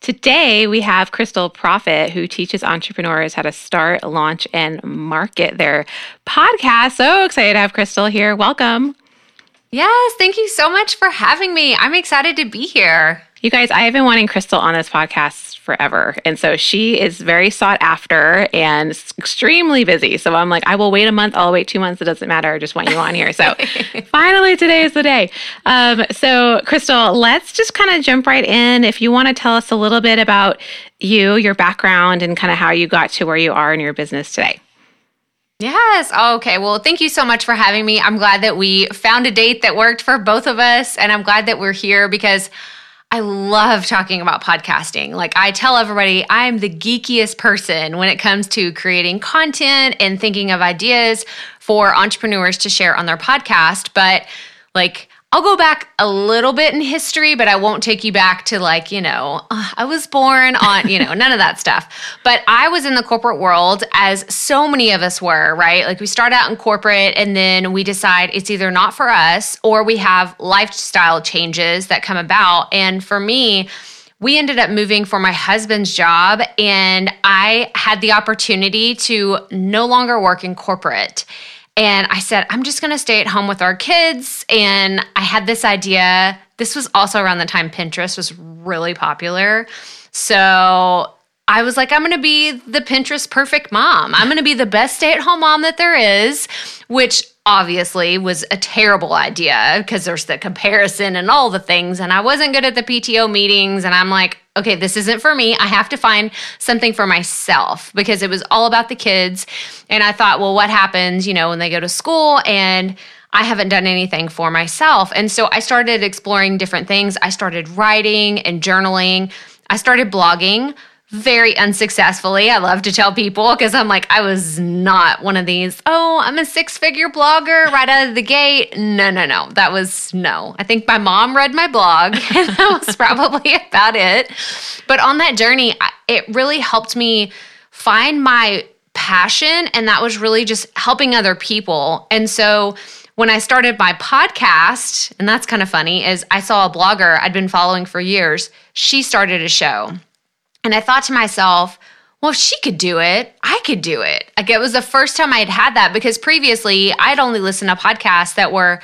Today, we have Krystal Proffitt, who teaches entrepreneurs how to start, launch, and market their podcast. So excited to have Krystal here. Welcome. Yes, thank you so much for having me. I'm excited to be here. You guys, I have been wanting Krystal on this podcast forever. And so she is very sought after and extremely busy. So I'm like, I will wait a month, I'll wait two months. It doesn't matter. I just want you on here. So finally, today is the day. Um, so, Krystal, let's just kind of jump right in. If you want to tell us a little bit about you, your background, and kind of how you got to where you are in your business today. Yes. Okay. Well, thank you so much for having me. I'm glad that we found a date that worked for both of us. And I'm glad that we're here because I love talking about podcasting. Like I tell everybody, I'm the geekiest person when it comes to creating content and thinking of ideas for entrepreneurs to share on their podcast. But like, I'll go back a little bit in history, but I won't take you back to like, you know, I was born on, you know, none of that stuff. But I was in the corporate world as so many of us were, right? Like we start out in corporate and then we decide it's either not for us or we have lifestyle changes that come about. And for me, we ended up moving for my husband's job and I had the opportunity to no longer work in corporate. And I said, I'm just going to stay at home with our kids. And I had this idea. This was also around the time Pinterest was really popular. So I was like, I'm going to be the Pinterest perfect mom. I'm going to be the best stay at home mom that there is, which obviously was a terrible idea because there's the comparison and all the things. And I wasn't good at the PTO meetings. And I'm like, okay, this isn't for me. I have to find something for myself because it was all about the kids. And I thought, well, what happens, you know, when they go to school and I haven't done anything for myself. And so I started exploring different things. I started writing and journaling. I started blogging very unsuccessfully. I love to tell people because I'm like, I was not one of these, oh, I'm a six figure blogger right out of the gate. No, no, no. That was no. I think my mom read my blog and that was probably about it. But on that journey, it really helped me find my passion. And that was really just helping other people. And so, when I started my podcast, and that's kind of funny, is I saw a blogger I'd been following for years. She started a show. And I thought to myself, well, if she could do it, I could do it. Like it was the first time I had had that because previously I'd only listened to podcasts that were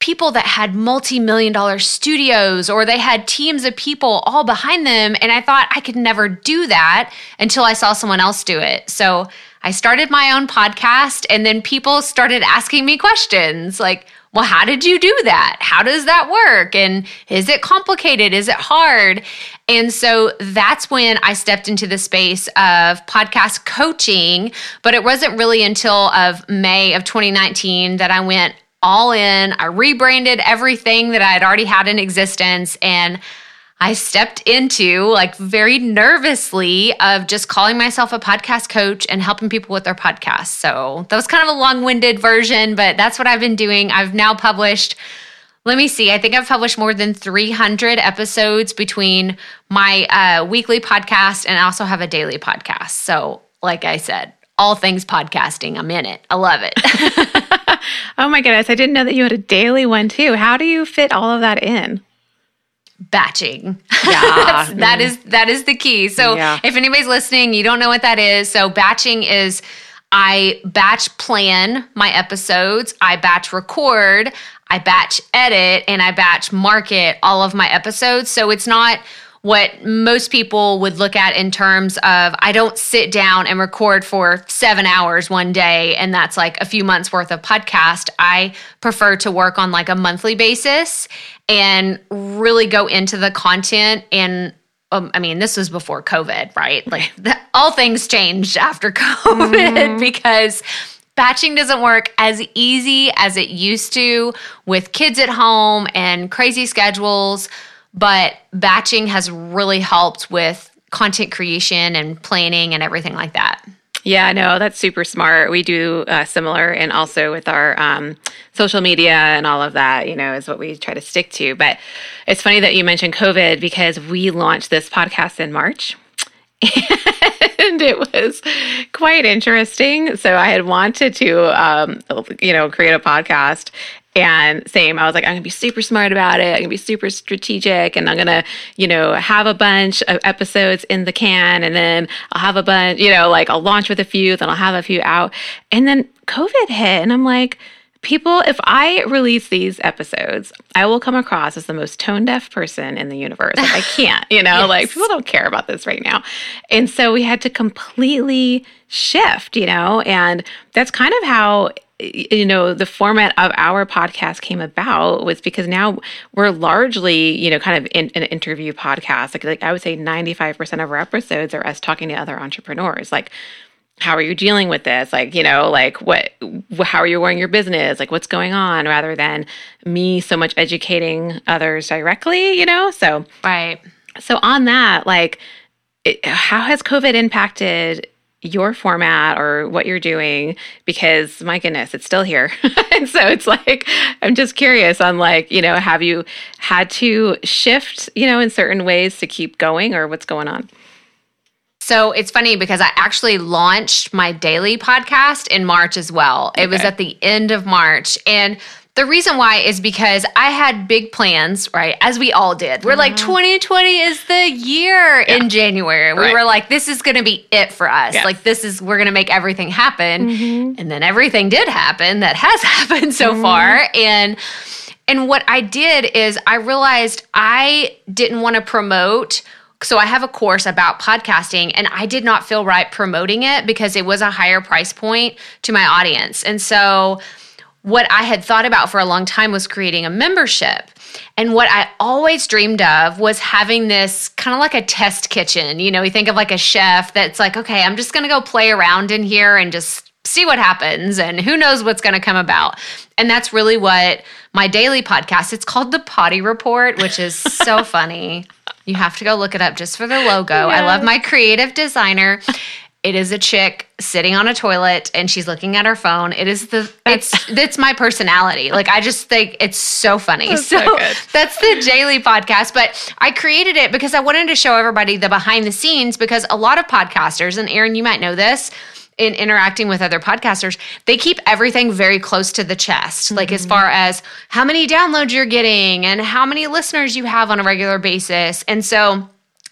people that had multi-million dollar studios or they had teams of people all behind them and I thought I could never do that until I saw someone else do it. So I started my own podcast and then people started asking me questions like well, how did you do that? How does that work? And is it complicated? Is it hard? And so that's when I stepped into the space of podcast coaching, but it wasn't really until of May of 2019 that I went all in. I rebranded everything that I had already had in existence and I stepped into like very nervously of just calling myself a podcast coach and helping people with their podcasts. So that was kind of a long winded version, but that's what I've been doing. I've now published, let me see, I think I've published more than 300 episodes between my uh, weekly podcast and I also have a daily podcast. So, like I said, all things podcasting, I'm in it. I love it. oh my goodness. I didn't know that you had a daily one too. How do you fit all of that in? batching. Yeah. that mm-hmm. is that is the key. So yeah. if anybody's listening, you don't know what that is. So batching is I batch plan my episodes, I batch record, I batch edit, and I batch market all of my episodes. So it's not what most people would look at in terms of I don't sit down and record for seven hours one day and that's like a few months worth of podcast. I prefer to work on like a monthly basis and really go into the content and um, I mean, this was before COVID, right? Like the, all things changed after COVID mm-hmm. because batching doesn't work as easy as it used to with kids at home and crazy schedules but batching has really helped with content creation and planning and everything like that. Yeah, no, that's super smart. We do uh, similar, and also with our um, social media and all of that, you know, is what we try to stick to. But it's funny that you mentioned COVID because we launched this podcast in March. and it was quite interesting. So I had wanted to, um, you know, create a podcast, and same, I was like, I'm gonna be super smart about it. I'm gonna be super strategic and I'm gonna, you know, have a bunch of episodes in the can and then I'll have a bunch, you know, like I'll launch with a few, then I'll have a few out. And then COVID hit and I'm like, people, if I release these episodes, I will come across as the most tone deaf person in the universe. Like, I can't, you know, yes. like people don't care about this right now. And so we had to completely shift, you know, and that's kind of how you know the format of our podcast came about was because now we're largely you know kind of in, an interview podcast. Like, like i would say 95% of our episodes are us talking to other entrepreneurs. Like how are you dealing with this? Like you know like what how are you running your business? Like what's going on? Rather than me so much educating others directly you know? So right. so on that like it, how has covid impacted your format or what you're doing because my goodness it's still here and so it's like i'm just curious on like you know have you had to shift you know in certain ways to keep going or what's going on so it's funny because I actually launched my daily podcast in March as well. Okay. It was at the end of March. And the reason why is because I had big plans, right? As we all did. We're mm-hmm. like, 2020 is the year yeah. in January. We right. were like, this is going to be it for us. Yes. Like, this is, we're going to make everything happen. Mm-hmm. And then everything did happen that has happened so mm-hmm. far. And, and what I did is I realized I didn't want to promote so I have a course about podcasting and I did not feel right promoting it because it was a higher price point to my audience. And so what I had thought about for a long time was creating a membership. And what I always dreamed of was having this kind of like a test kitchen. You know, you think of like a chef that's like, okay, I'm just going to go play around in here and just see what happens and who knows what's going to come about. And that's really what my daily podcast, it's called The Potty Report, which is so funny. You have to go look it up just for the logo. I love my creative designer. It is a chick sitting on a toilet and she's looking at her phone. It is the it's it's my personality. Like I just think it's so funny. That's so, so that's the daily podcast. But I created it because I wanted to show everybody the behind the scenes because a lot of podcasters, and Erin, you might know this, in interacting with other podcasters, they keep everything very close to the chest. Mm-hmm. Like as far as how many downloads you're getting and how many listeners you have on a regular basis. And so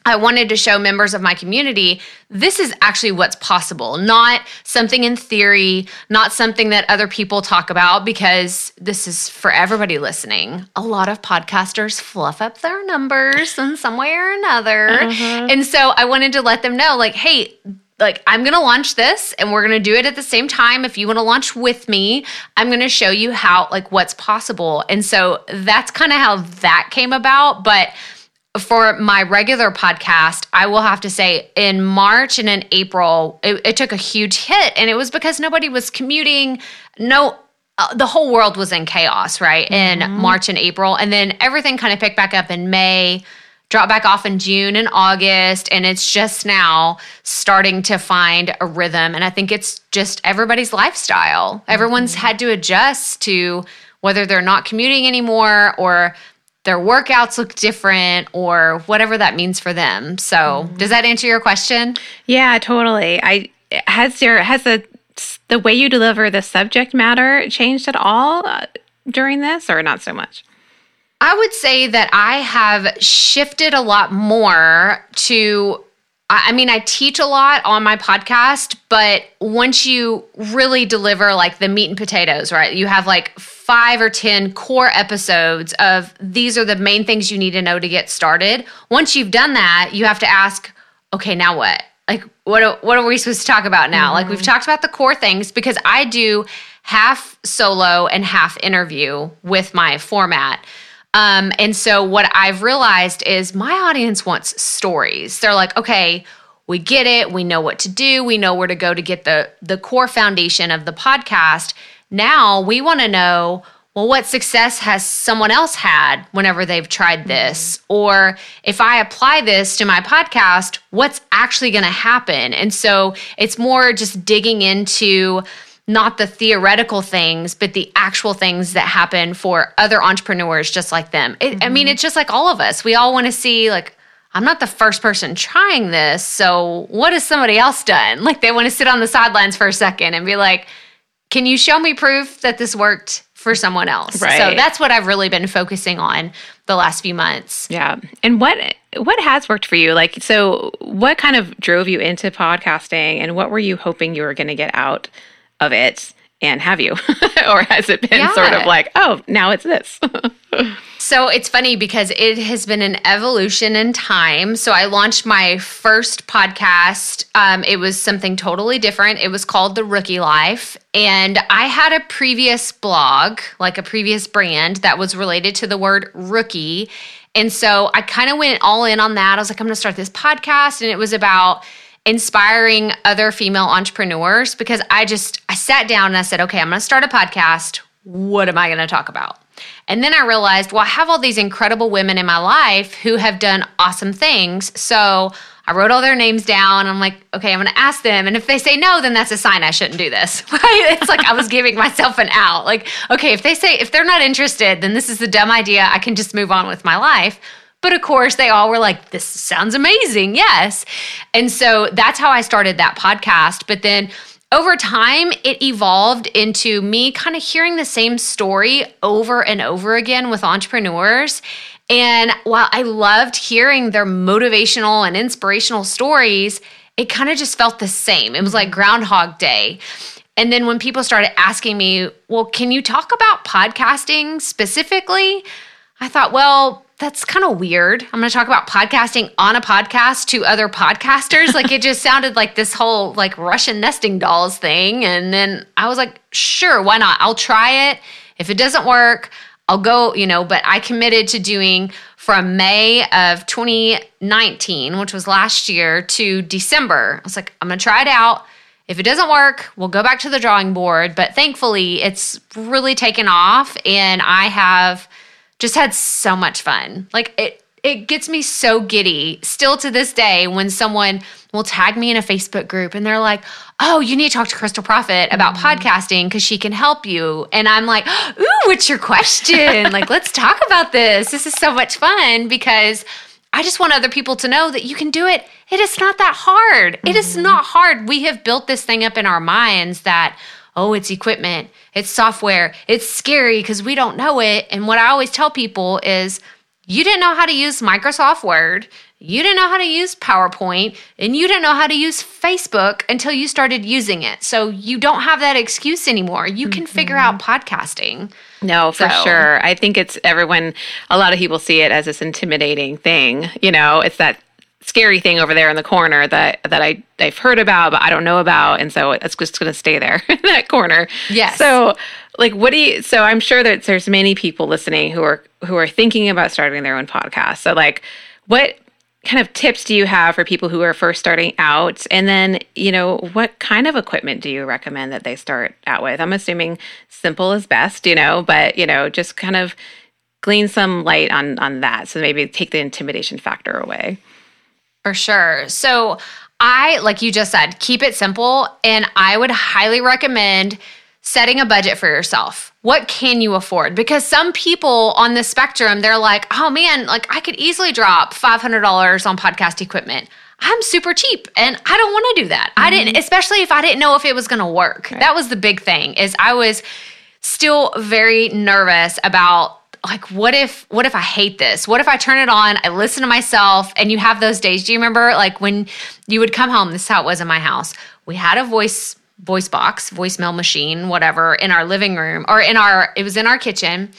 I wanted to show members of my community this is actually what's possible, not something in theory, not something that other people talk about, because this is for everybody listening. A lot of podcasters fluff up their numbers in some way or another. Uh-huh. And so I wanted to let them know, like, hey, like I'm going to launch this and we're going to do it at the same time. If you want to launch with me, I'm going to show you how like what's possible. And so that's kind of how that came about, but for my regular podcast, I will have to say in March and in April, it, it took a huge hit. And it was because nobody was commuting. No, uh, the whole world was in chaos, right? Mm-hmm. In March and April. And then everything kind of picked back up in May dropped back off in June and August. And it's just now starting to find a rhythm. And I think it's just everybody's lifestyle. Mm-hmm. Everyone's had to adjust to whether they're not commuting anymore or their workouts look different or whatever that means for them. So, mm-hmm. does that answer your question? Yeah, totally. I has your has the the way you deliver the subject matter changed at all uh, during this or not so much? I would say that I have shifted a lot more to I mean, I teach a lot on my podcast, but once you really deliver like the meat and potatoes, right? You have like five or 10 core episodes of these are the main things you need to know to get started. Once you've done that, you have to ask, okay, now what? Like, what, what are we supposed to talk about now? Mm-hmm. Like, we've mm-hmm. talked about the core things because I do half solo and half interview with my format. Um, and so what I've realized is my audience wants stories. They're like, okay, we get it, we know what to do, we know where to go to get the the core foundation of the podcast. Now we want to know well, what success has someone else had whenever they've tried this? Mm-hmm. Or if I apply this to my podcast, what's actually going to happen? And so it's more just digging into not the theoretical things, but the actual things that happen for other entrepreneurs just like them. It, mm-hmm. I mean, mm-hmm. it's just like all of us. We all want to see, like, I'm not the first person trying this. So what has somebody else done? Like, they want to sit on the sidelines for a second and be like, can you show me proof that this worked for someone else? Right. So that's what I've really been focusing on the last few months. Yeah. And what what has worked for you? Like so what kind of drove you into podcasting and what were you hoping you were going to get out of it? And have you? or has it been yeah. sort of like, oh, now it's this? So it's funny because it has been an evolution in time. So I launched my first podcast. Um, it was something totally different. It was called The Rookie Life. And I had a previous blog, like a previous brand that was related to the word rookie. And so I kind of went all in on that. I was like, I'm going to start this podcast. And it was about inspiring other female entrepreneurs because I just I sat down and I said, okay, I'm going to start a podcast. What am I going to talk about? And then I realized, well, I have all these incredible women in my life who have done awesome things. So I wrote all their names down. I'm like, okay, I'm going to ask them. And if they say no, then that's a sign I shouldn't do this. Right? It's like I was giving myself an out. Like, okay, if they say, if they're not interested, then this is a dumb idea. I can just move on with my life. But of course, they all were like, this sounds amazing. Yes. And so that's how I started that podcast. But then over time, it evolved into me kind of hearing the same story over and over again with entrepreneurs. And while I loved hearing their motivational and inspirational stories, it kind of just felt the same. It was like Groundhog Day. And then when people started asking me, well, can you talk about podcasting specifically? I thought, well, that's kind of weird. I'm going to talk about podcasting on a podcast to other podcasters. like it just sounded like this whole like Russian nesting dolls thing. And then I was like, sure, why not? I'll try it. If it doesn't work, I'll go, you know, but I committed to doing from May of 2019, which was last year, to December. I was like, I'm going to try it out. If it doesn't work, we'll go back to the drawing board. But thankfully, it's really taken off. And I have just had so much fun. Like it it gets me so giddy still to this day when someone will tag me in a Facebook group and they're like, "Oh, you need to talk to Krystal Proffitt about mm podcasting because she can help you." And I'm like, "Ooh, what's your question? like, let's talk about this. This is so much fun because." I just want other people to know that you can do it. It is not that hard. Mm-hmm. It is mm-hmm. not hard. We have built this thing up in our minds that, oh, it's equipment, it's software, it's scary because we don't know it. And what I always tell people is you didn't know how to use Microsoft Word, you didn't know how to use PowerPoint, and you didn't know how to use Facebook until you started using it. So you don't have that excuse anymore. You can mm-hmm. figure out podcasting. No, for so. sure. I think it's everyone, a lot of people see it as this intimidating thing. You know, it's that scary thing over there in the corner that that I I've heard about but I don't know about and so it's just going to stay there in that corner. Yes. So like what do you so I'm sure that there's many people listening who are who are thinking about starting their own podcast. So like what kind of tips do you have for people who are first starting out and then you know what kind of equipment do you recommend that they start out with i'm assuming simple is best you know but you know just kind of glean some light on on that so maybe take the intimidation factor away for sure. So, I, like you just said, keep it simple. And I would highly recommend setting a budget for yourself. What can you afford? Because some people on the spectrum, they're like, oh man, like I could easily drop $500 on podcast equipment. I'm super cheap and I don't want to do that. Mm-hmm. I didn't, especially if I didn't know if it was going to work. Right. That was the big thing is I was still very nervous about like what if what if i hate this what if i turn it on i listen to myself and you have those days do you remember like when you would come home this is how it was in my house we had a voice voice box voicemail machine whatever in our living room or in our it was in our kitchen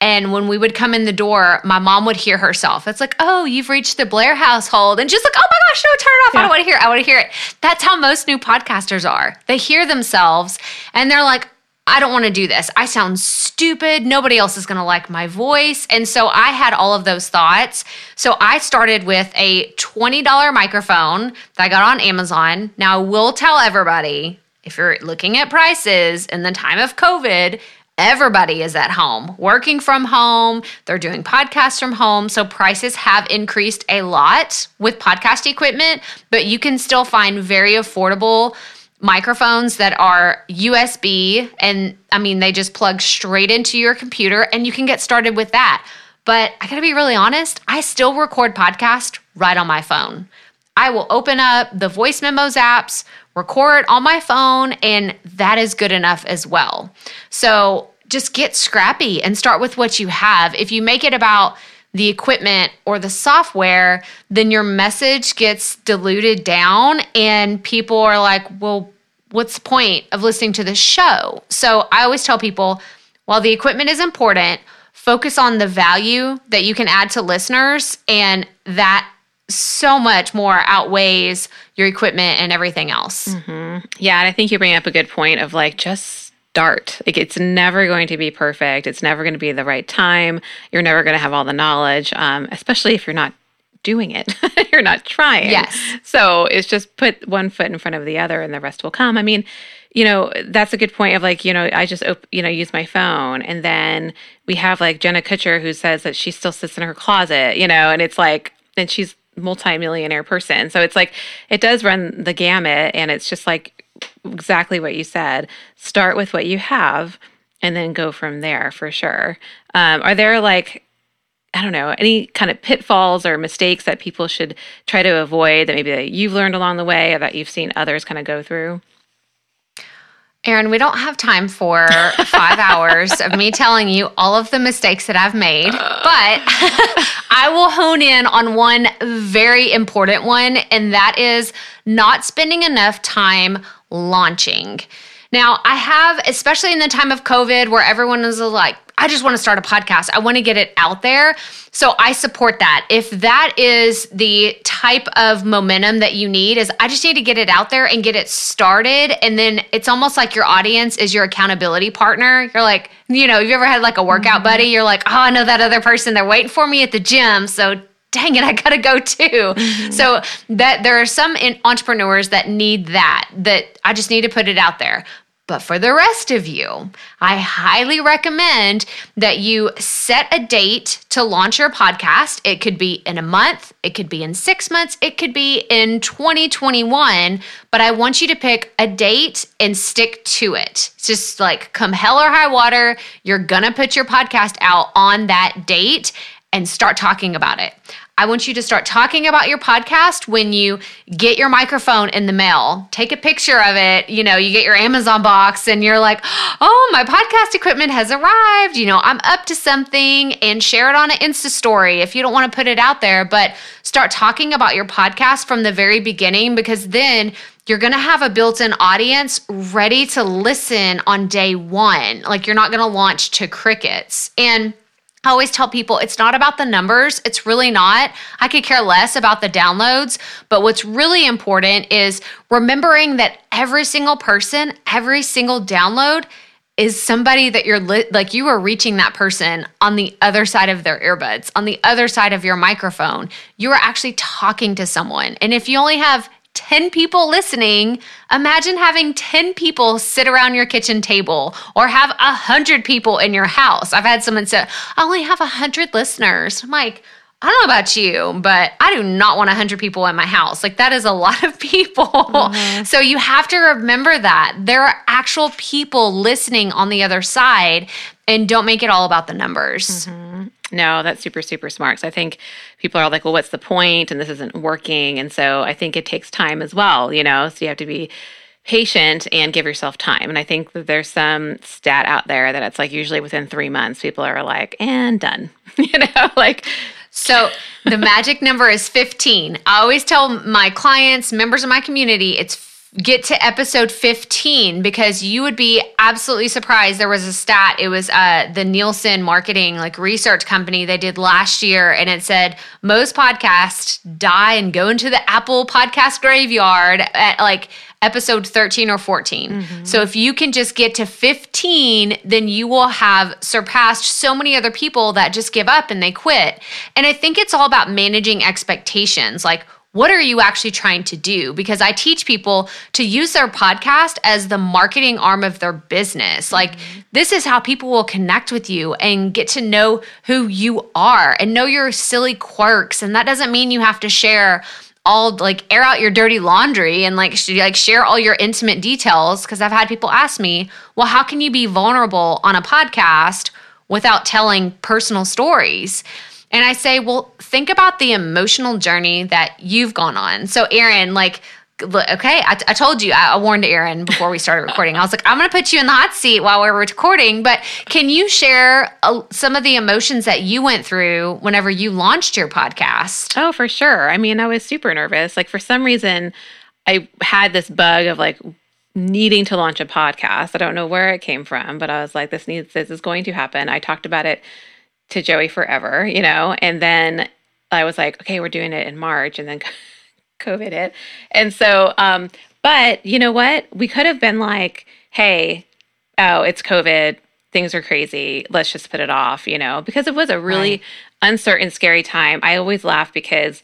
and when we would come in the door, my mom would hear herself. It's like, oh, you've reached the Blair household. And she's like, oh my gosh, no, turn it off. Yeah. I don't want to hear it. I want to hear it. That's how most new podcasters are. They hear themselves and they're like, I don't want to do this. I sound stupid. Nobody else is going to like my voice. And so I had all of those thoughts. So I started with a $20 microphone that I got on Amazon. Now, I will tell everybody if you're looking at prices in the time of COVID, everybody is at home, working from home, they're doing podcasts from home. So prices have increased a lot with podcast equipment, but you can still find very affordable microphones that are USB and I mean they just plug straight into your computer and you can get started with that. But I got to be really honest, I still record podcast right on my phone. I will open up the voice memos apps, record on my phone, and that is good enough as well. So just get scrappy and start with what you have. If you make it about the equipment or the software, then your message gets diluted down, and people are like, well, what's the point of listening to the show? So I always tell people while the equipment is important, focus on the value that you can add to listeners, and that so much more outweighs your equipment and everything else. Mm-hmm. Yeah, and I think you bring up a good point of like just start. Like it's never going to be perfect. It's never going to be the right time. You're never going to have all the knowledge, um, especially if you're not doing it. you're not trying. Yes. So it's just put one foot in front of the other, and the rest will come. I mean, you know, that's a good point of like, you know, I just, op- you know, use my phone. And then we have like Jenna Kutcher who says that she still sits in her closet, you know, and it's like, and she's multimillionaire person. So it's like it does run the gamut and it's just like exactly what you said. Start with what you have and then go from there for sure. Um, are there like I don't know, any kind of pitfalls or mistakes that people should try to avoid that maybe that you've learned along the way or that you've seen others kind of go through? Erin, we don't have time for five hours of me telling you all of the mistakes that I've made, but I will hone in on one very important one, and that is not spending enough time launching. Now, I have, especially in the time of COVID where everyone is like, I just want to start a podcast. I want to get it out there. So I support that. If that is the type of momentum that you need is I just need to get it out there and get it started and then it's almost like your audience is your accountability partner. You're like, you know, you've you ever had like a workout mm-hmm. buddy? You're like, "Oh, I know that other person. They're waiting for me at the gym." So dang it, I gotta go too. Mm-hmm. So that there are some entrepreneurs that need that, that I just need to put it out there. But for the rest of you, I highly recommend that you set a date to launch your podcast. It could be in a month, it could be in six months, it could be in 2021. But I want you to pick a date and stick to it. It's just like come hell or high water, you're gonna put your podcast out on that date and start talking about it. I want you to start talking about your podcast when you get your microphone in the mail. Take a picture of it. You know, you get your Amazon box and you're like, oh, my podcast equipment has arrived. You know, I'm up to something and share it on an Insta story if you don't want to put it out there. But start talking about your podcast from the very beginning because then you're going to have a built in audience ready to listen on day one. Like you're not going to launch to crickets. And I always tell people it's not about the numbers. It's really not. I could care less about the downloads. But what's really important is remembering that every single person, every single download is somebody that you're li- like you are reaching that person on the other side of their earbuds, on the other side of your microphone. You are actually talking to someone. And if you only have 10 people listening, imagine having 10 people sit around your kitchen table or have 100 people in your house. I've had someone say, I only have 100 listeners. I'm like, I don't know about you, but I do not want 100 people in my house. Like, that is a lot of people. Mm-hmm. So, you have to remember that there are actual people listening on the other side, and don't make it all about the numbers. Mm-hmm. No, that's super, super smart. So I think people are like, well, what's the point? And this isn't working. And so I think it takes time as well, you know? So you have to be patient and give yourself time. And I think that there's some stat out there that it's like usually within three months, people are like, and done, you know, like. So the magic number is 15. I always tell my clients, members of my community, it's get to episode 15 because you would be absolutely surprised. There was a stat. It was uh, the nielsen marketing like research company they did last year and it said most podcasts die and go into the apple podcast graveyard at like episode 13 or 14 mm-hmm. so if you can just get to 15 then you will have surpassed so many other people that just give up and they quit. And i think it's all about managing expectations. Like what are you actually trying to do? Because I teach people to use their podcast as the marketing arm of their business. Like, mm-hmm. this is how people will connect with you and get to know who you are and know your silly quirks. And that doesn't mean you have to share all like air out your dirty laundry and like sh- like share all your intimate details because I've had people ask me, "Well, how can you be vulnerable on a podcast without telling personal stories?" And I say, well, think about the emotional journey that you've gone on. So, Erin, like, okay, I, I told you, I, warned Erin before we started recording. I was like, I'm going to put you in the hot seat while we're recording, but can you share uh, some of the emotions that you went through whenever you launched your podcast? Oh, for sure. I mean, I was super nervous. Like, for some reason, I had this bug of like, needing to launch a podcast. I don't know where it came from, but I was like, this needs, this is going to happen. I talked about it to Joey forever, you know? And then I was like, okay, we're doing it in March. And then COVID hit. And so, um, but you know what? We could have been like, hey, oh, it's COVID. Things are crazy. Let's just put it off, you know, because it was a really right. uncertain, scary time. I always laugh because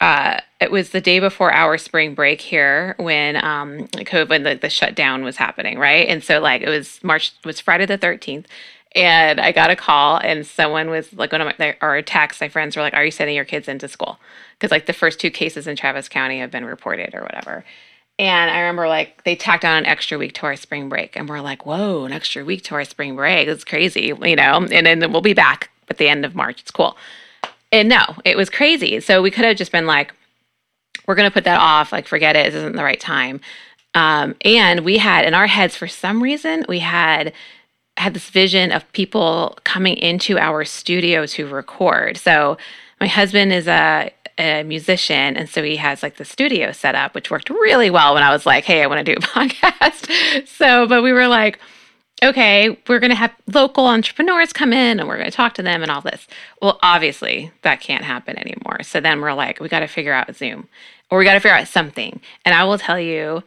uh, it was the day before our spring break here when um, COVID, the, the shutdown was happening, right? And so, like, it was March, it was Friday the 13th and I got a call, and someone was like, one of my, or a my friends were like, Are you sending your kids into school? Because like the first two cases in Travis County have been reported or whatever. And I remember like they tacked on an extra week to our spring break, and we're like, Whoa, an extra week to our spring break. It's crazy, you know? And then we'll be back at the end of March. It's cool. And no, it was crazy. So we could have just been like, We're going to put that off. Like, forget it. This isn't the right time. Um, and we had in our heads, for some reason, we had had this vision of people coming into our studio to record. So my husband is a, a musician, and so he has like the studio set up, which worked really well when I was like, "Hey, I want to do a podcast." so, but we were like, "Okay, we're going to have local entrepreneurs come in, and we're going to talk to them and all this." Well, obviously that can't happen anymore. So then we're like, "We got to figure out Zoom, or we got to figure out something." And I will tell you,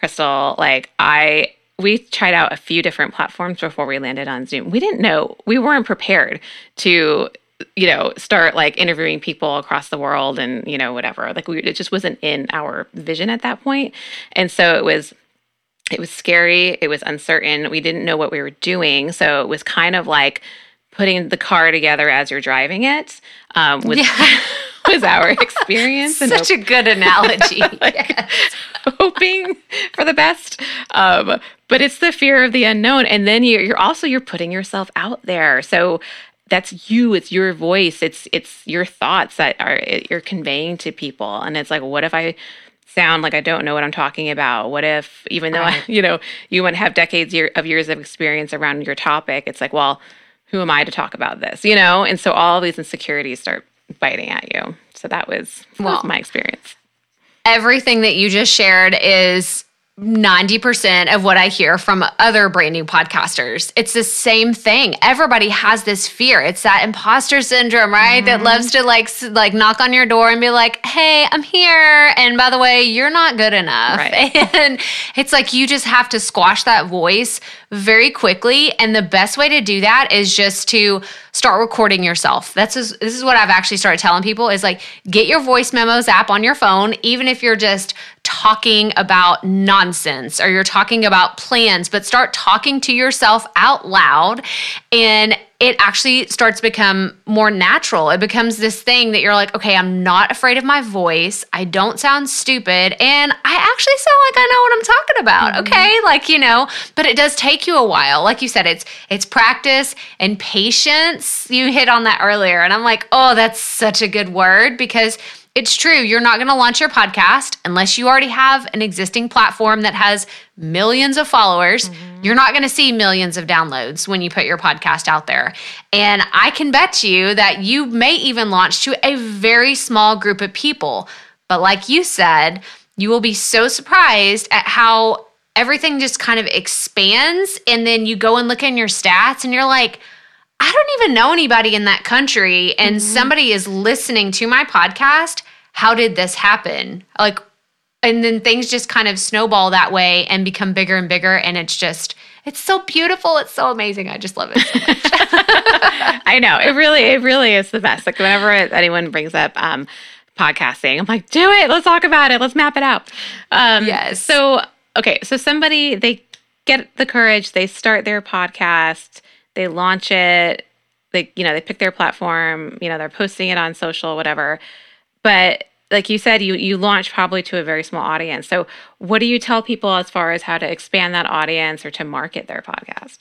Krystal, like I we tried out a few different platforms before we landed on Zoom. We didn't know, we weren't prepared to, you know, start like interviewing people across the world and, you know, whatever. Like we, it just wasn't in our vision at that point. And so it was, it was scary. It was uncertain. We didn't know what we were doing. So it was kind of like putting the car together as you're driving it. Um, was, yeah. was our experience. Such a good analogy. like, yes. hoping for the best. Um, but it's the fear of the unknown. And then you're, you're also you're putting yourself out there. So that's you it's your voice it's it's your thoughts that are you're conveying to people. And it's like what if i sound like i don't know what i'm talking about? What if even though I, you know you might have decades of years of experience around your topic it's like well who am i to talk about this you know? And so all these insecurities start biting at you. So that was, that well, was my experience. everything that you just shared is 90% of what I hear from other brand new podcasters. It's the same thing. Everybody has this fear. It's that imposter syndrome, right? Mm-hmm. That loves to like like knock on your door and be like, "Hey, I'm here." And by the way, you're not good enough. Right. And it's like you just have to squash that voice very quickly, and the best way to do that is just to start recording yourself. That's just, this is what I've actually started telling people is like get your voice memos app on your phone even if you're just talking about nonsense or you're talking about plans, but start talking to yourself out loud and it actually starts to become more natural. It becomes this thing that you're like, okay, I'm not afraid of my voice. I don't sound stupid. And I actually sound like I know what I'm talking about. Mm-hmm. Okay. Like, you know, but it does take you a while. Like you said, it's it's practice and patience. You hit on that earlier. And I'm like, oh, that's such a good word because it's true. You're not going to launch your podcast unless you already have an existing platform that has millions of followers. Mm-hmm. You're not going to see millions of downloads when you put your podcast out there. And I can bet you that you may even launch to a very small group of people. But like you said, you will be so surprised at how everything just kind of expands. And then you go and look in your stats and you're like, I don't even know anybody in that country, and mm-hmm. somebody is listening to my podcast. How did this happen? Like, and then things just kind of snowball that way and become bigger and bigger. And it's just, it's so beautiful. It's so amazing. I just love it so much. I know. It really, it really is the best. Like, whenever anyone brings up, um, podcasting. I'm like, do it. Let's talk about it. Let's map it out. Um, Yes. So, okay. So somebody, they get the courage, they start their podcast, they launch it, they, you know, they pick their platform, you know, they're posting it on social, whatever. But like you said, you, you launch probably to a very small audience. So what do you tell people as far as how to expand that audience or to market their podcast?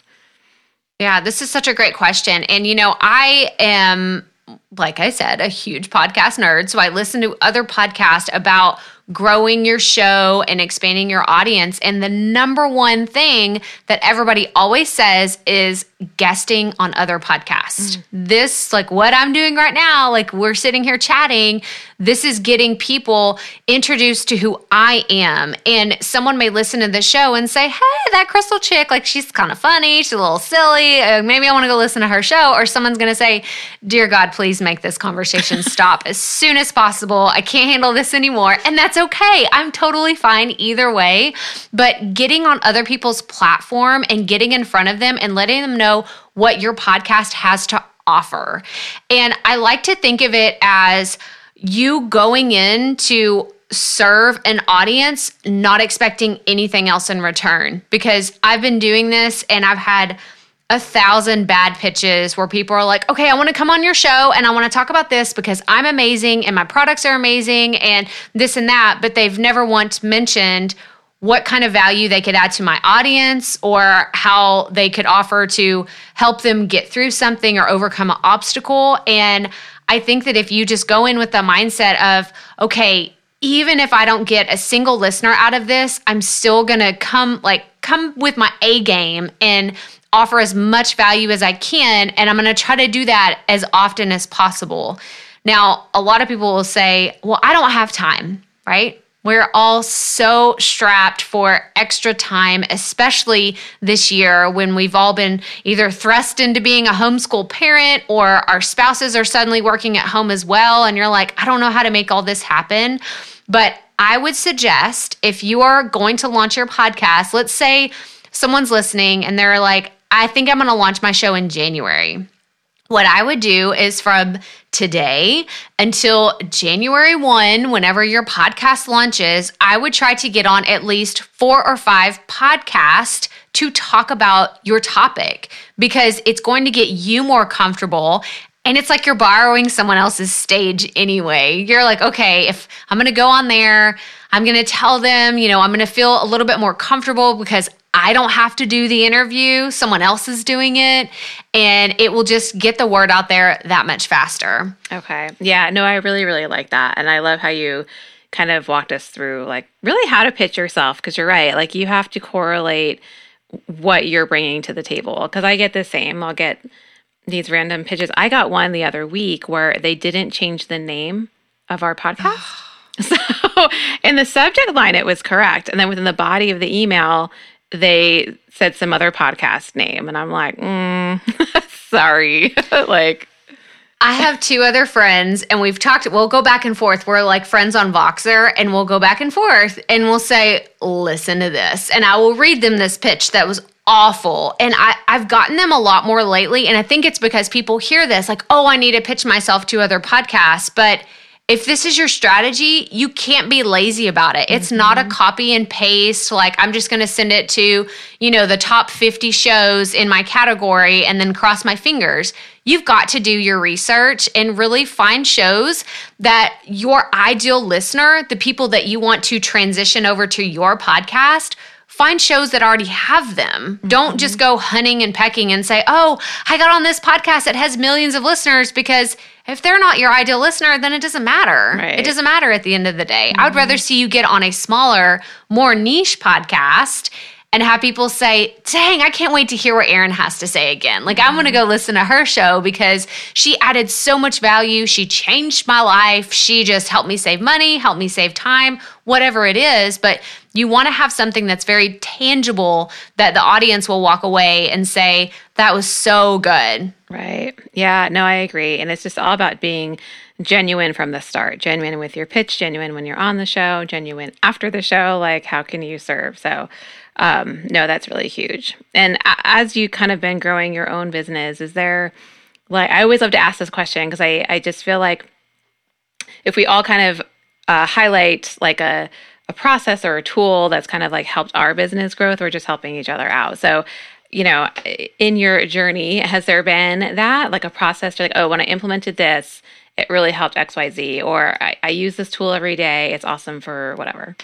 Yeah, this is such a great question. And, you know, I am, like I said, a huge podcast nerd. So I listen to other podcasts about growing your show and expanding your audience. And the number one thing that everybody always says is guesting on other podcasts. This, like what I'm doing right now, like we're sitting here chatting, this is getting people introduced to who I am. And someone may listen to the show and say, hey, that Krystal chick, like she's kind of funny, she's a little silly. Uh, maybe I want to go listen to her show. Or someone's going to say, dear God, please make this conversation stop as soon as possible. I can't handle this anymore. And that's okay. I'm totally fine either way. But getting on other people's platform and getting in front of them and letting them know what your podcast has to offer. And I like to think of it as you going in to serve an audience, not expecting anything else in return. Because I've been doing this and I've had a thousand bad pitches where people are like, okay, I want to come on your show and I want to talk about this because I'm amazing and my products are amazing and this and that, but they've never once mentioned what kind of value they could add to my audience or how they could offer to help them get through something or overcome an obstacle. And I think that if you just go in with the mindset of, okay, even if I don't get a single listener out of this, I'm still going to come like come with my A game and offer as much value as I can and I'm going to try to do that as often as possible. Now, a lot of people will say, "Well, I don't have time," right? We're all so strapped for extra time, especially this year when we've all been either thrust into being a homeschool parent or our spouses are suddenly working at home as well. And you're like, I don't know how to make all this happen. But I would suggest if you are going to launch your podcast, let's say someone's listening and they're like, I think I'm going to launch my show in January. What I would do is from today until January 1, whenever your podcast launches, I would try to get on at least four or five podcasts to talk about your topic because it's going to get you more comfortable. And it's like you're borrowing someone else's stage anyway. You're like, okay, if I'm gonna go on there, I'm gonna tell them, you know, I'm gonna feel a little bit more comfortable because I don't have to do the interview, someone else is doing it, and it will just get the word out there that much faster. Okay. Yeah. No, I really, really like that. And I love how you kind of walked us through, like, really how to pitch yourself. Because you're right. Like, you have to correlate what you're bringing to the table. Because I get the same. I'll get these random pitches. I got one the other week where they didn't change the name of our podcast. so, in the subject line, it was correct. And then within the body of the email, they said some other podcast name. And I'm like, mm, sorry. like, I have two other friends, and we've talked. We'll go back and forth. We're like friends on Voxer, and we'll go back and forth, and we'll say, "Listen to this," and I will read them this pitch that was awful. And I, I've gotten them a lot more lately, and I think it's because people hear this like, "Oh, I need to pitch myself to other podcasts," but if this is your strategy, you can't be lazy about it. It's not a mm-hmm. copy and paste like I'm just going to send it to, you know, the top 50 shows in my category and then cross my fingers. You've got to do your research and really find shows that your ideal listener, the people that you want to transition over to your podcast, find shows that already have them. Don't just go hunting and pecking and say, oh, I got on this podcast that has millions of listeners because if they're not your ideal listener, then it doesn't matter. Right. It doesn't matter at the end of the day. I would rather mm-hmm. see you get on a smaller, more niche podcast and have people say, dang, I can't wait to hear what Erin has to say again. Like, I'm gonna go listen to her show because she added so much value. She changed my life. She just helped me save money, helped me save time, whatever it is. But you wanna have something that's very tangible that the audience will walk away and say, that was so good. Right. Yeah, no, I agree. And it's just all about being genuine from the start genuine with your pitch, genuine when you're on the show, genuine after the show. Like, how can you serve? So, um, no, that's really huge. And as you kind of been growing your own business, is there like, I always love to ask this question because I, I just feel like if we all kind of uh, highlight like a a process or a tool that's kind of like helped our business growth, we're just helping each other out. So you know, in your journey, has there been that like a process to like, oh, when I implemented this, it really helped XYZ, or I, I use this tool every day. It's awesome for whatever.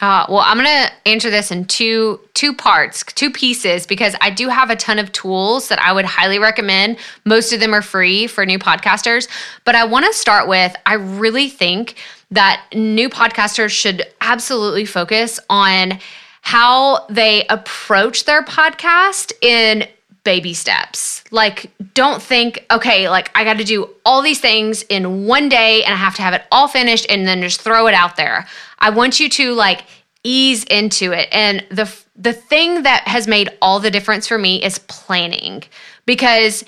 Uh, well, I'm gonna answer this in two two parts, two pieces, because I do have a ton of tools that I would highly recommend. Most of them are free for new podcasters, but I want to start with I really think that new podcasters should absolutely focus on how they approach their podcast in baby steps. Like, don't think, okay, like I got to do all these things in one day and I have to have it all finished and then just throw it out there. I want you to like ease into it. And the the thing that has made all the difference for me is planning because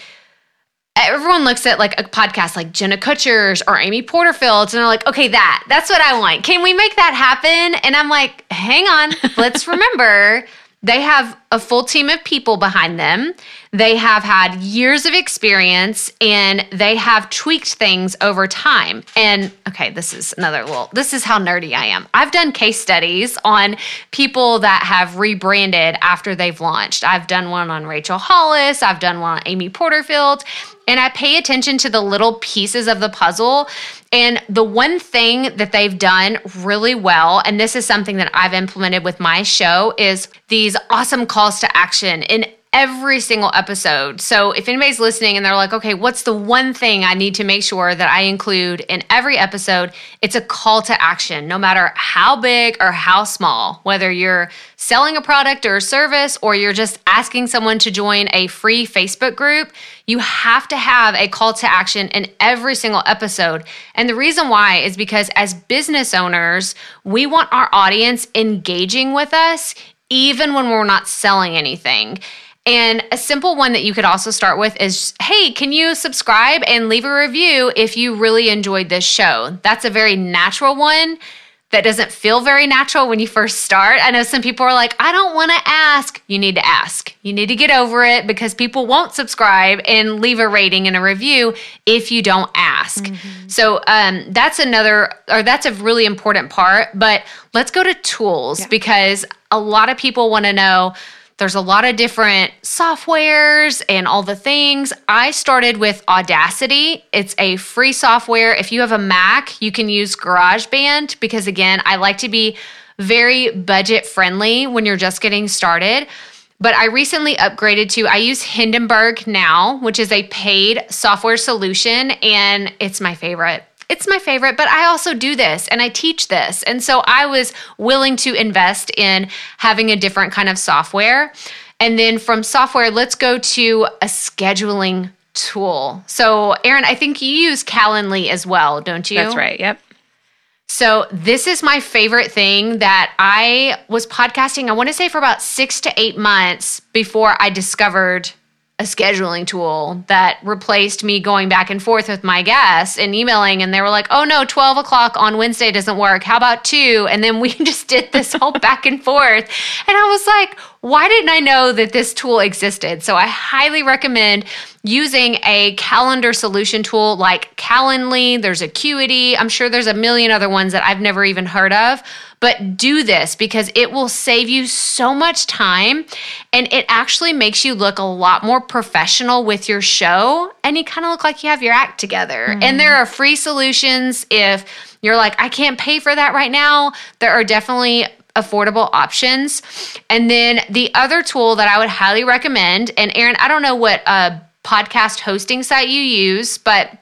everyone looks at like a podcast like Jenna Kutcher's or Amy Porterfield's and they're like, okay, that, that's what I want. Can we make that happen? And I'm like, hang on, let's remember they have a full team of people behind them. They have had years of experience and they have tweaked things over time. And okay, this is another little, this is how nerdy I am. I've done case studies on people that have rebranded after they've launched. I've done one on Rachel Hollis, I've done one on Amy Porterfield, and I pay attention to the little pieces of the puzzle. And the one thing that they've done really well, and this is something that I've implemented with my show, is these awesome calls to action. In every single episode. So if anybody's listening and they're like, okay, what's the one thing I need to make sure that I include in every episode? It's a call to action, no matter how big or how small, whether you're selling a product or a service or you're just asking someone to join a free Facebook group, you have to have a call to action in every single episode. And the reason why is because as business owners, we want our audience engaging with us even when we're not selling anything. And a simple one that you could also start with is hey, can you subscribe and leave a review if you really enjoyed this show? That's a very natural one that doesn't feel very natural when you first start. I know some people are like, I don't want to ask. You need to ask. You need to get over it because people won't subscribe and leave a rating and a review if you don't ask. Mm-hmm. So um, that's another, or that's a really important part. But let's go to tools yeah. because a lot of people want to know there's a lot of different softwares and all the things. I started with Audacity. It's a free software. If you have a Mac, you can use GarageBand because, again, I like to be very budget friendly when you're just getting started. But I recently upgraded to, I use Hindenburg now, which is a paid software solution, and it's my favorite it's my favorite, but I also do this and I teach this. And so I was willing to invest in having a different kind of software. And then from software, let's go to a scheduling tool. So, Erin, I think you use Calendly as well, don't you? That's right. Yep. So, this is my favorite thing that I was podcasting, I want to say for about six to eight months before I discovered a scheduling tool that replaced me going back and forth with my guests and emailing. And they were like, oh no, 12 o'clock on Wednesday doesn't work. How about two? And then we just did this whole back and forth. And I was like, why didn't I know that this tool existed? So I highly recommend using a calendar solution tool like Calendly. There's Acuity. I'm sure there's a million other ones that I've never even heard of. But do this because it will save you so much time and it actually makes you look a lot more professional with your show and you kind of look like you have your act together. Mm-hmm. And there are free solutions if you're like, I can't pay for that right now. There are definitely affordable options. And then the other tool that I would highly recommend, and Erin, I don't know what uh, podcast hosting site you use, but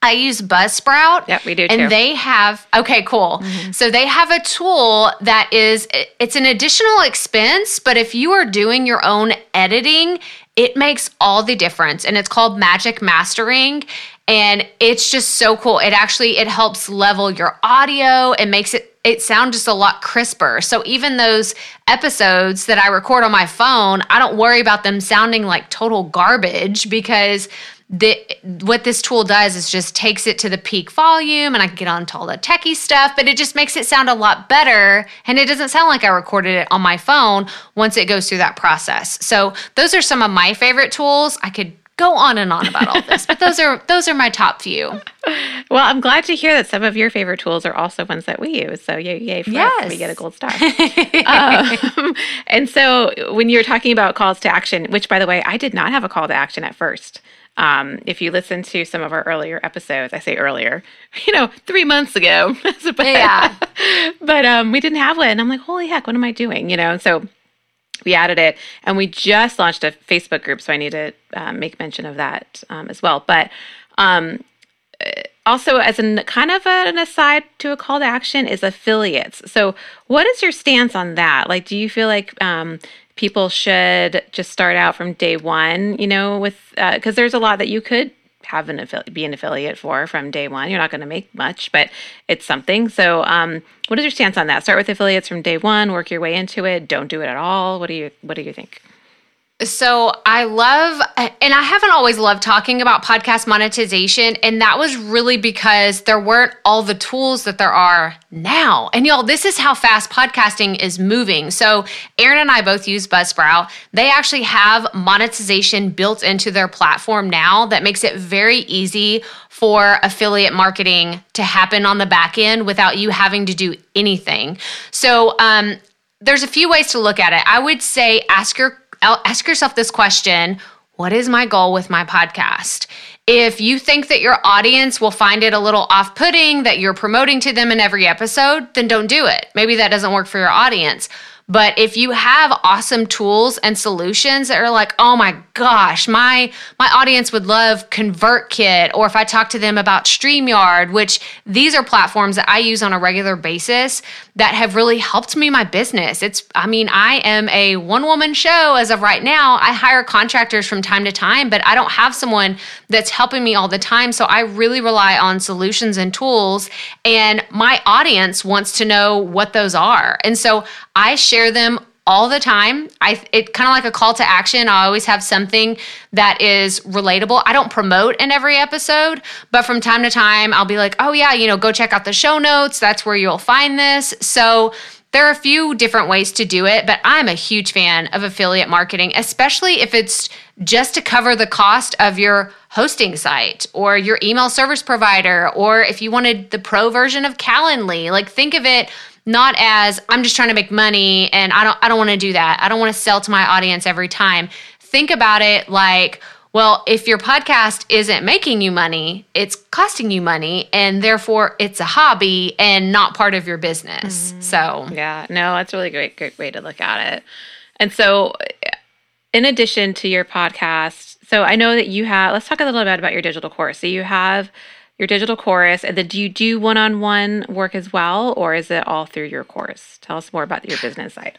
I use Buzzsprout. Yep, we do and they have okay, cool. Mm-hmm. So they have a tool that is it's an additional expense, but if you are doing your own editing, it makes all the difference. And it's called Magic Mastering and it's just so cool. It actually it helps level your audio and makes it it sound just a lot crisper. So even those episodes that I record on my phone, I don't worry about them sounding like total garbage because the, what this tool does is just takes it to the peak volume and I can get onto all the techie stuff, but it just makes it sound a lot better. And it doesn't sound like I recorded it on my phone once it goes through that process. So those are some of my favorite tools. I could go on and on about all this, but those are those are my top few. Well, I'm glad to hear that some of your favorite tools are also ones that we use. So yay, yay for yes. us, we get a gold star. um, and so when you're talking about calls to action, which by the way, I did not have a call to action at first. Um, if you listen to some of our earlier episodes, I say earlier, you know, three months ago. but, yeah. But um, we didn't have one. And I'm like, holy heck, what am I doing? You know, and so we added it and we just launched a Facebook group. So I need to um, make mention of that um, as well. But um, also, as a kind of an aside to a call to action, is affiliates. So, what is your stance on that? Like, do you feel like um, people should just start out from day one, you know, with because uh, there's a lot that you could have an affiliate, be an affiliate for from day one. You're not going to make much, but it's something. So, um, what is your stance on that? Start with affiliates from day one, work your way into it. Don't do it at all. What do you What do you think? So I love, and I haven't always loved talking about podcast monetization. And that was really because there weren't all the tools that there are now. And y'all, this is how fast podcasting is moving. So Erin and I both use Buzzsprout. They actually have monetization built into their platform now that makes it very easy for affiliate marketing to happen on the back end without you having to do anything. So, um, there's a few ways to look at it. I would say ask your ask yourself this question What is my goal with my podcast? If you think that your audience will find it a little off putting that you're promoting to them in every episode, then don't do it. Maybe that doesn't work for your audience. But if you have awesome tools and solutions that are like, oh my gosh, my my audience would love ConvertKit, or if I talk to them about StreamYard, which these are platforms that I use on a regular basis that have really helped me my business. It's I mean, I am a one-woman show as of right now. I hire contractors from time to time, but I don't have someone that's helping me all the time. So I really rely on solutions and tools. And my audience wants to know what those are. And so I share them all the time. I it kind of like a call to action. I always have something that is relatable. I don't promote in every episode, but from time to time I'll be like, "Oh yeah, you know, go check out the show notes. That's where you'll find this." So there are a few different ways to do it, but I'm a huge fan of affiliate marketing, especially if it's just to cover the cost of your hosting site or your email service provider, or if you wanted the pro version of Calendly. Like, think of it not as I'm just trying to make money and I don't I don't want to do that. I don't want to sell to my audience every time. Think about it like well, if your podcast isn't making you money, it's costing you money, and therefore it's a hobby and not part of your business. Mm-hmm. So, yeah, no, that's a really great, great way to look at it. And so, in addition to your podcast, so I know that you have, let's talk a little bit about your digital course. So, you have your digital course and then do you do one-on-one work as well or is it all through your course tell us more about your business side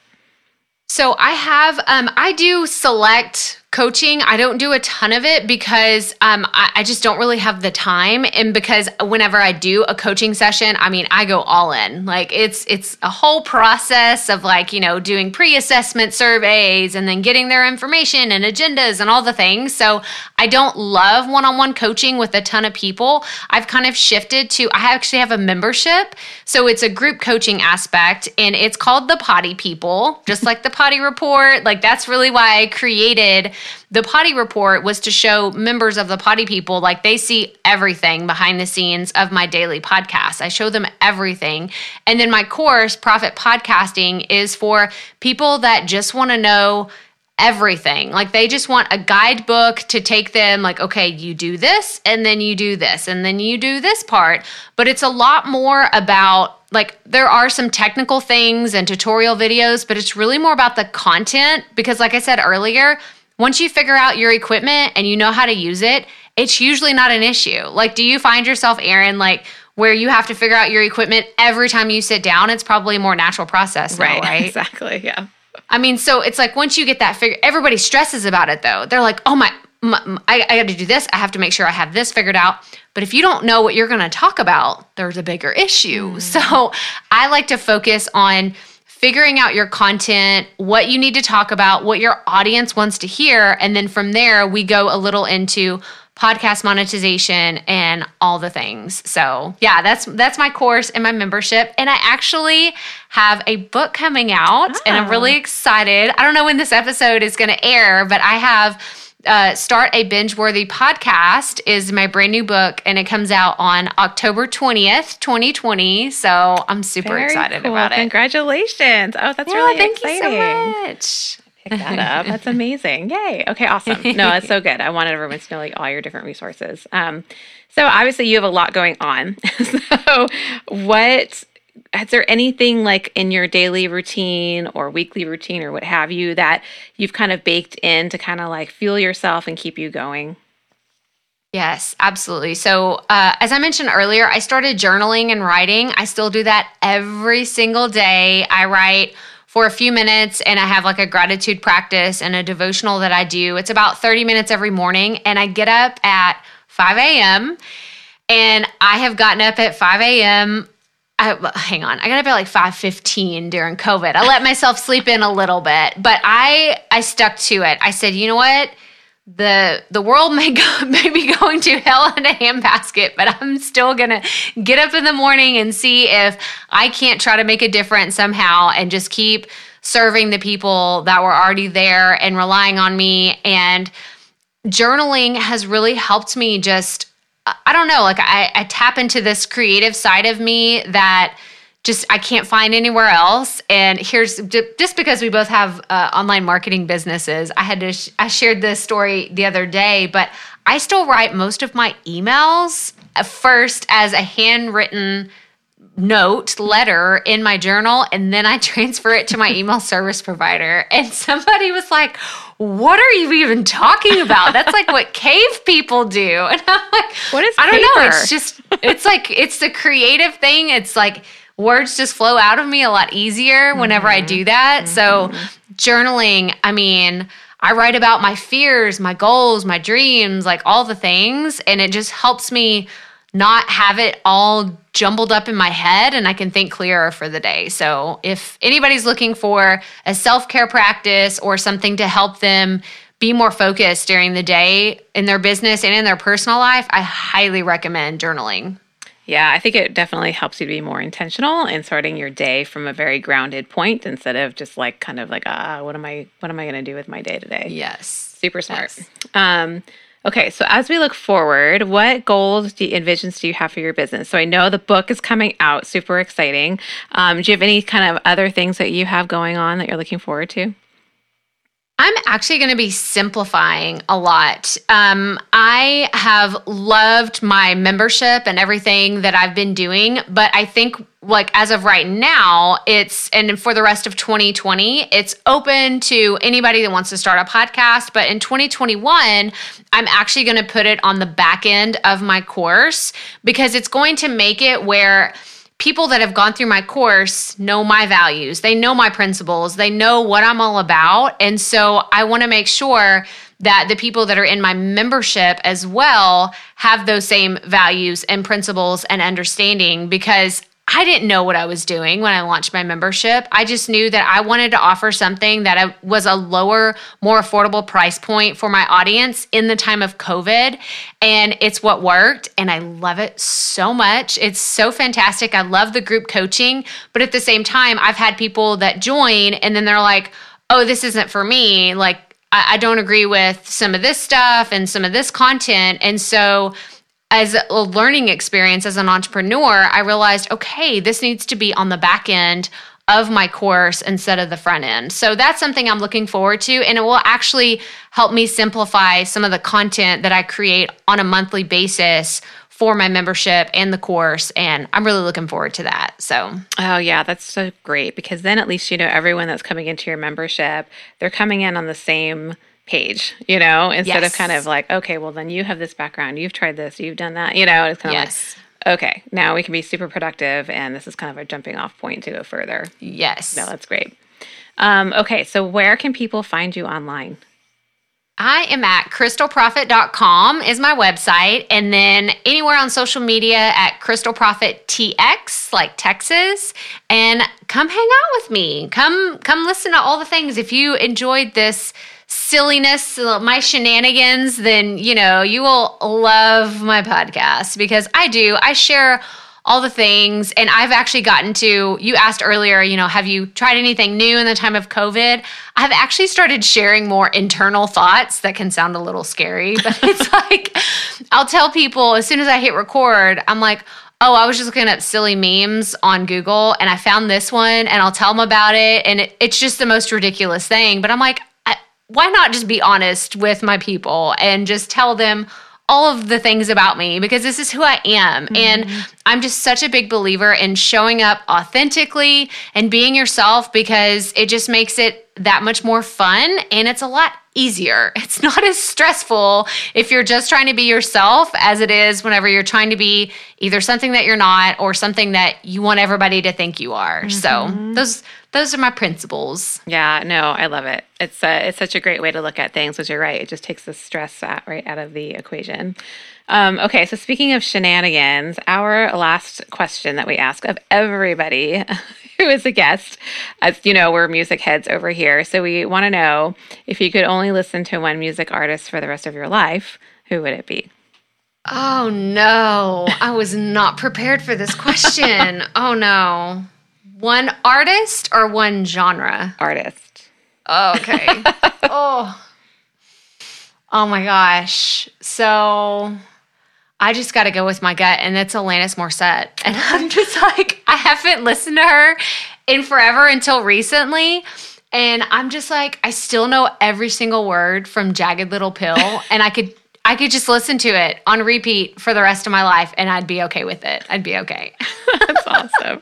so i have um, i do select coaching. I don't do a ton of it because um, I, I, just don't really have the time. And because whenever i do a coaching session i mean i go all in. Like it's it's a whole process of like you know doing pre-assessment surveys and then getting their information and agendas and all the things. So i don't love one-on-one coaching with a ton of people. I've kind of shifted to i actually have a membership. So it's a group coaching aspect and it's called the potty people just like the potty report like that's really why i created the potty report was to show members of the potty people like they see everything behind the scenes of my daily podcast. I show them everything. And then my course, Profit Podcasting, is for people that just want to know everything. Like they just want a guidebook to take them like okay, you do this and then you do this and then you do this part, but it's a lot more about like there are some technical things and tutorial videos, but it's really more about the content because like I said earlier, once you figure out your equipment and you know how to use it, it's usually not an issue. Like, do you find yourself, Erin, like where you have to figure out your equipment every time you sit down? It's probably a more natural process, now, right? right? Exactly. Yeah. I mean, so it's like once you get that figure, everybody stresses about it though. They're like, oh my, my, my I, I got to do this. I have to make sure I have this figured out. But if you don't know what you're going to talk about, there's a bigger issue. Mm. So I like to focus on figuring out your content, what you need to talk about, what your audience wants to hear. And then from there, we go a little into podcast monetization and all the things. So, yeah, that's that's my course and my membership and I actually have a book coming out oh. and I'm really ah. excited. I don't know when this episode is going to air, but I have uh, Start a Binge Worthy Podcast is my brand new book, and it comes out on October 20th, 2020. So I'm super Very excited cool. about it. Congratulations. Oh, that's Yeah, really thank exciting. you so much. That up. That's amazing. Yay. Okay, awesome. No, that's so good. I wanted everyone to know like all your different resources. Um, so obviously you have a lot going on. so what is there anything like in your daily routine or weekly routine or what have you that you've kind of baked in to kind of like fuel yourself and keep you going? Yes, absolutely. So, uh, as I mentioned earlier, I started journaling and writing. I still do that every single day. I write for a few minutes and I have like a gratitude practice and a devotional that I do. It's about 30 minutes every morning. And I get up at 5 a.m. And I have gotten up at 5 a.m. I, hang on, I got up at like 5:15 during COVID. I let myself sleep in a little bit, but I I stuck to it. I said, you know what? The the world may go may be going to hell in a handbasket, but I'm still gonna get up in the morning and see if I can't try to make a difference somehow and just keep serving the people that were already there and relying on me. And journaling has really helped me just I don't know, like I, I tap into this creative side of me that just I can't find anywhere else. And here's just because we both have uh, online marketing businesses. I had to sh- I shared this story the other day, but I still write most of my emails first as a handwritten note letter in my journal and then I transfer it to my email service provider. And somebody was like what are you even talking about? That's like what cave people do. And I'm like What is I don't know. It's just it's like it's the creative thing. It's like words just flow out of me a lot easier whenever I do that. Mm-hmm. So, mm-hmm. journaling, I mean, I write about my fears, my goals, my dreams, like all the things, and it just helps me not have it all jumbled up in my head and I can think clearer for the day. So, if anybody's looking for a self care practice or something to help them be more focused during the day in their business and in their personal life, I highly recommend journaling. Yeah, I think it definitely helps you to be more intentional in starting your day from a very grounded point instead of just like kind of like ah, what am I what am I going to do with my day today? Yes. Super smart. Yes. Um, okay, so as we look forward, what goals do you, and visions do you have for your business? So I know the book is coming out, super exciting. Um, do you have any kind of other things that you have going on that you're looking forward to? I'm actually going to be simplifying a lot. Um, I have loved my membership and everything that I've been doing, but I think like as of right now, it's and for the rest of 2020, it's open to anybody that wants to start a podcast. But in 2021, I'm actually going to put it on the back end of my course because it's going to make it where people that have gone through my course know my values, they know my principles, they know what I'm all about. And so I want to make sure that the people that are in my membership as well have those same values and principles and understanding because I didn't know what I was doing when I launched my membership. I just knew that I wanted to offer something that was a lower, more affordable price point for my audience in the time of COVID. And it's what worked. And I love it so much. It's so fantastic. I love the group coaching. But at the same time, I've had people that join and then they're like, oh, this isn't for me. Like, I, don't agree with some of this stuff and some of this content. And so, as a learning experience as an entrepreneur, I realized, okay, this needs to be on the back end of my course instead of the front end. So that's something I'm looking forward to. And it will actually help me simplify some of the content that I create on a monthly basis for my membership and the course. And I'm really looking forward to that. So, Oh, yeah, that's so great because then at least you know everyone that's coming into your membership, they're coming in on the same page, you know, instead Yes. of kind of like, okay, well, then you have this background, you've tried this, you've done that, you know, it's kind of yes. like, okay, now we can be super productive and this is kind of a jumping off point to go further. Yes. No, that's great. Um, okay, so where can people find you online? I am at krystalproffitt.com is my website. And then anywhere on social media at krystalproffitttx, like Texas. And come hang out with me. Come come listen to all the things. If you enjoyed this silliness, my shenanigans, then you know, you will love my podcast because I do. I share all the things. And I've actually gotten to, you asked earlier, you know, have you tried anything new in the time of COVID? I've actually started sharing more internal thoughts that can sound a little scary, but it's like, I'll tell people as soon as I hit record, I'm like, oh, I was just looking up silly memes on Google and I found this one and I'll tell them about it. And it, it's just the most ridiculous thing. But I'm like, why not just be honest with my people and just tell them all of the things about me because this is who I am. Mm-hmm. And I'm just such a big believer in showing up authentically and being yourself because it just makes it that much more fun and it's a lot easier. It's not as stressful if you're just trying to be yourself as it is whenever you're trying to be either something that you're not or something that you want everybody to think you are. Mm-hmm. So, those those are my principles. Yeah, no, I love it. It's a, it's such a great way to look at things. Because you're right, it just takes the stress out, right out of the equation. Um, okay, so speaking of shenanigans, our last question that we ask of everybody who is a guest, as you know, we're music heads over here, so we want to know if you could only listen to one music artist for the rest of your life, who would it be? Oh no, I was not prepared for this question. oh no. One artist or one genre? Artist. Oh, okay. oh. Oh my gosh. So I just got to go with my gut, and that's Alanis Morissette. And I'm just like, I haven't listened to her in forever until recently. And I'm just like, I still know every single word from Jagged Little Pill, and I could I could just listen to it on repeat for the rest of my life and I'd be okay with it. I'd be okay. That's awesome.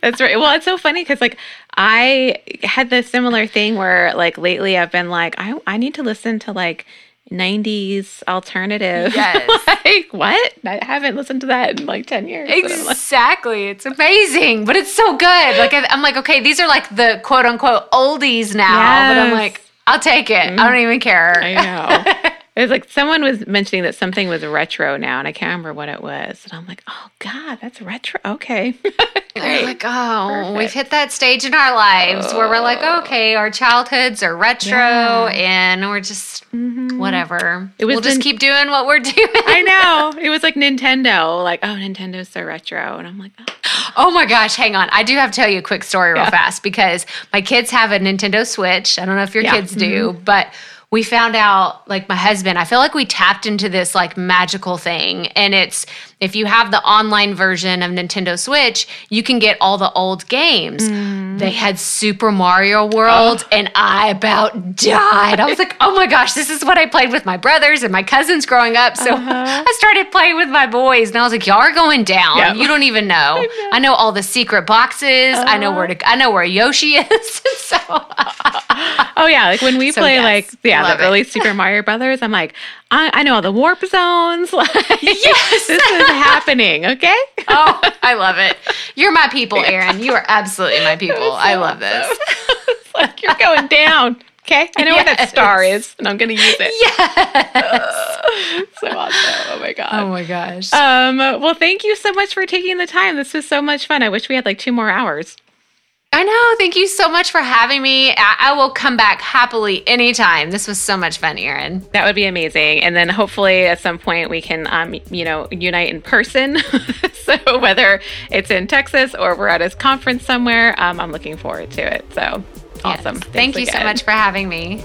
That's right. Well, it's so funny because like I had this similar thing where like lately I've been like, I, I need to listen to like 90s alternative. Yes. like, what? I haven't listened to that in like 10 years. Exactly. Like, it's amazing, but it's so good. Like, I'm like, okay, these are like the quote unquote oldies now, yes. but I'm like, I'll take it. Mm. I don't even care. I know. It was like someone was mentioning that something was retro now, and I can't remember what it was. And I'm like, oh God, that's retro. Okay. Great. like, oh, Perfect. we've hit that stage in our lives oh. where we're like, oh. okay, our childhoods are retro, yeah. and we're just mm-hmm. whatever. It was we'll just keep doing what we're doing. I know. It was like Nintendo, like, oh, Nintendo's so retro, and I'm like, oh. Oh my gosh, hang on. I do have to tell you a quick story real yeah. fast because my kids have a Nintendo Switch. I don't know if your yeah. kids do, mm-hmm. but we found out like my husband i feel like we tapped into this like magical thing and it's if you have the online version of nintendo switch you can get all the old games mm. they had super mario world oh. and i about died i was like oh my gosh this is what i played with my brothers and my cousins growing up so uh-huh. i started playing with my boys and i was like y'all are going down yep. you don't even know. I know. I know all the secret boxes uh-huh. i know where to i know where yoshi is so oh yeah like when we so play yes. like yeah the early Super Mario Brothers. I'm like, I, I know all the warp zones. Like, yes, this is happening. Okay. oh, I love it. You're my people, Erin. You are absolutely my people. So I love awesome. this. like you're going down. Okay, I know yes. where that star is, and I'm going to use it. Yes, so awesome! Oh my god! Oh my gosh! Um, well, thank you so much for taking the time. This was so much fun. I wish we had like two more hours. I know. Thank you so much for having me. I, I, will come back happily anytime. This was so much fun, Erin. That would be amazing. And then hopefully at some point we can, um, you know, unite in person. so whether it's in Texas or we're at a conference somewhere, um, I'm looking forward to it. So awesome. Yes. Thank you again. so much for having me.